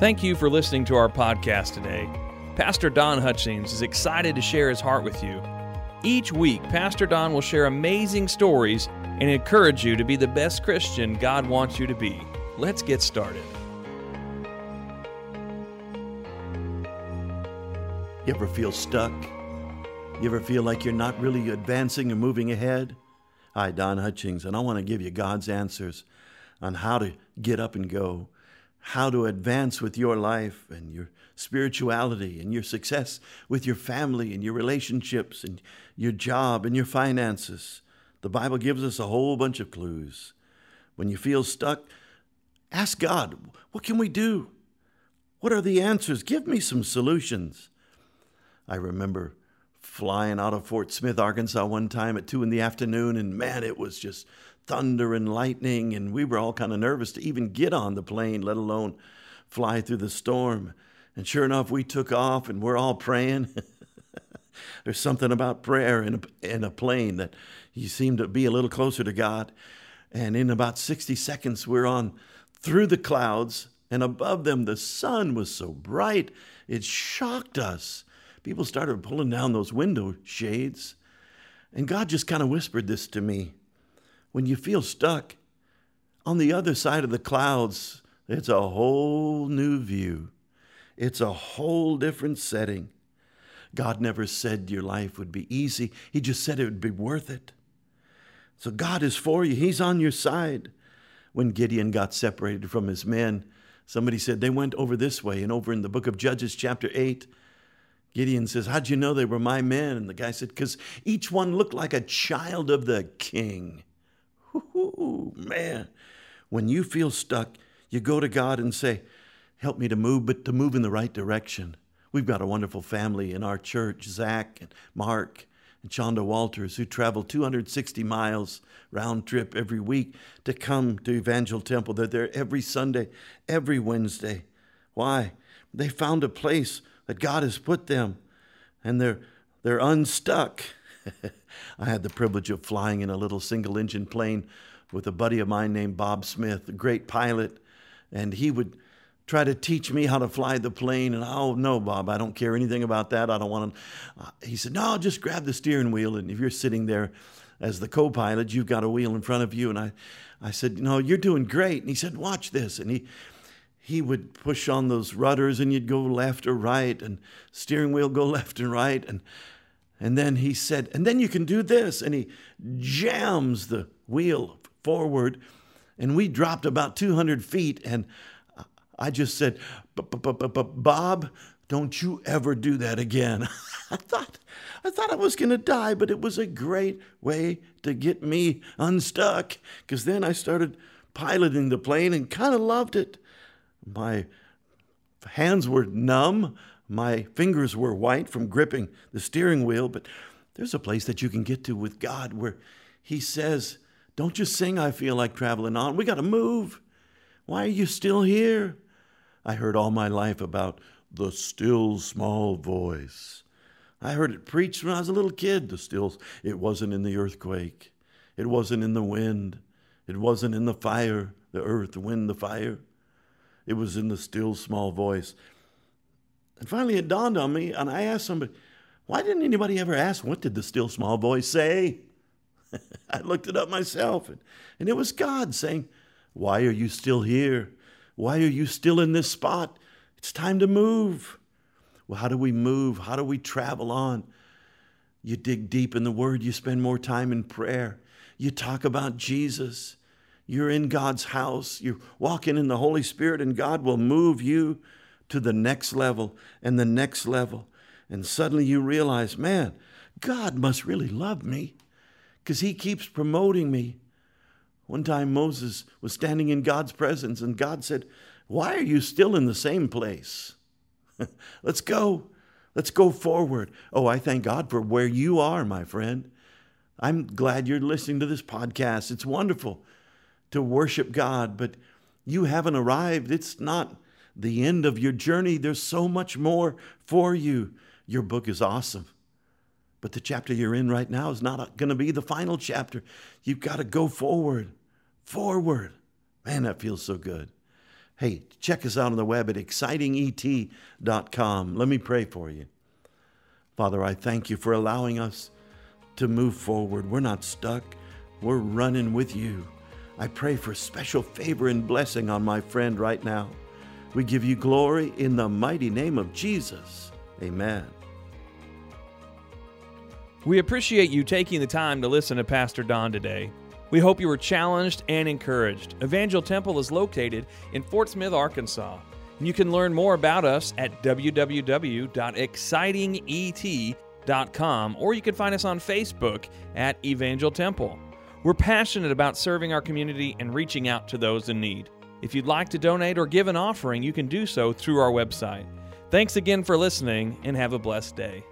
Thank you for listening to our podcast today. Pastor Don Hutchings is excited to share his heart with you. Each week, Pastor Don will share amazing stories and encourage you to be the best Christian God wants you to be. Let's get started. You ever feel stuck? You ever feel like you're not really advancing or moving ahead? Hi, Don Hutchings, and I want to give you God's answers on how to get up and go, how to advance with your life and your spirituality and your success with your family and your relationships and your job and your finances. The Bible gives us a whole bunch of clues. When you feel stuck, ask God, what can we do? What are the answers? Give me some solutions. I remember flying out of Fort Smith, Arkansas one time at two in the afternoon, and man, it was just thunder and lightning, and we were all kind of nervous to even get on the plane, let alone fly through the storm. And sure enough, we took off, and we're all praying. There's something about prayer in a, in a plane that you seem to be a little closer to God. And in about 60 seconds, we're on through the clouds, and above them, the sun was so bright, it shocked us people started pulling down those window shades. And God just kind of whispered this to me. When you feel stuck, on the other side of the clouds, it's a whole new view. It's a whole different setting. God never said your life would be easy, He just said it would be worth it. So God is for you, He's on your side. When Gideon got separated from his men, somebody said they went over this way. And over in the book of Judges, chapter 8, Gideon says, How'd you know they were my men? And the guy said, Because each one looked like a child of the king. Ooh, man. When you feel stuck, you go to God and say, Help me to move, but to move in the right direction. We've got a wonderful family in our church, Zach and Mark and Chonda Walters, who travel 260 miles round trip every week to come to Evangel Temple. They're there every Sunday, every Wednesday. Why? They found a place that God has put them, and they're they're unstuck. I had the privilege of flying in a little single engine plane with a buddy of mine named Bob Smith, a great pilot, and he would try to teach me how to fly the plane. And oh no, Bob, I don't care anything about that. I don't want to. Uh, he said, no, just grab the steering wheel, and if you're sitting there as the co-pilot, you've got a wheel in front of you. And I, I said, no, you're doing great. And he said, watch this, and he he would push on those rudders and you'd go left or right and steering wheel go left and right and and then he said and then you can do this and he jams the wheel forward and we dropped about 200 feet and i just said bob don't you ever do that again i thought i thought i was going to die but it was a great way to get me unstuck because then i started piloting the plane and kind of loved it my hands were numb. My fingers were white from gripping the steering wheel. But there's a place that you can get to with God where He says, Don't just sing, I feel like traveling on. We got to move. Why are you still here? I heard all my life about the still small voice. I heard it preached when I was a little kid. The still, it wasn't in the earthquake. It wasn't in the wind. It wasn't in the fire, the earth, the wind, the fire. It was in the still small voice. And finally it dawned on me, and I asked somebody, why didn't anybody ever ask, what did the still small voice say? I looked it up myself, and, and it was God saying, Why are you still here? Why are you still in this spot? It's time to move. Well, how do we move? How do we travel on? You dig deep in the Word, you spend more time in prayer, you talk about Jesus. You're in God's house. You're walking in the Holy Spirit, and God will move you to the next level and the next level. And suddenly you realize, man, God must really love me because He keeps promoting me. One time Moses was standing in God's presence, and God said, Why are you still in the same place? Let's go. Let's go forward. Oh, I thank God for where you are, my friend. I'm glad you're listening to this podcast. It's wonderful to worship God, but you haven't arrived. It's not the end of your journey. There's so much more for you. Your book is awesome. But the chapter you're in right now is not going to be the final chapter. You've got to go forward, forward. Man, that feels so good. Hey, check us out on the web at excitinget.com. Let me pray for you. Father, I thank you for allowing us to move forward. We're not stuck, we're running with you. I pray for special favor and blessing on my friend right now. We give you glory in the mighty name of Jesus. Amen. We appreciate you taking the time to listen to Pastor Don today. We hope you were challenged and encouraged. Evangel Temple is located in Fort Smith, Arkansas. And You can learn more about us at www.excitinget.com or you can find us on Facebook at Evangel Temple. We're passionate about serving our community and reaching out to those in need. If you'd like to donate or give an offering, you can do so through our website. Thanks again for listening and have a blessed day.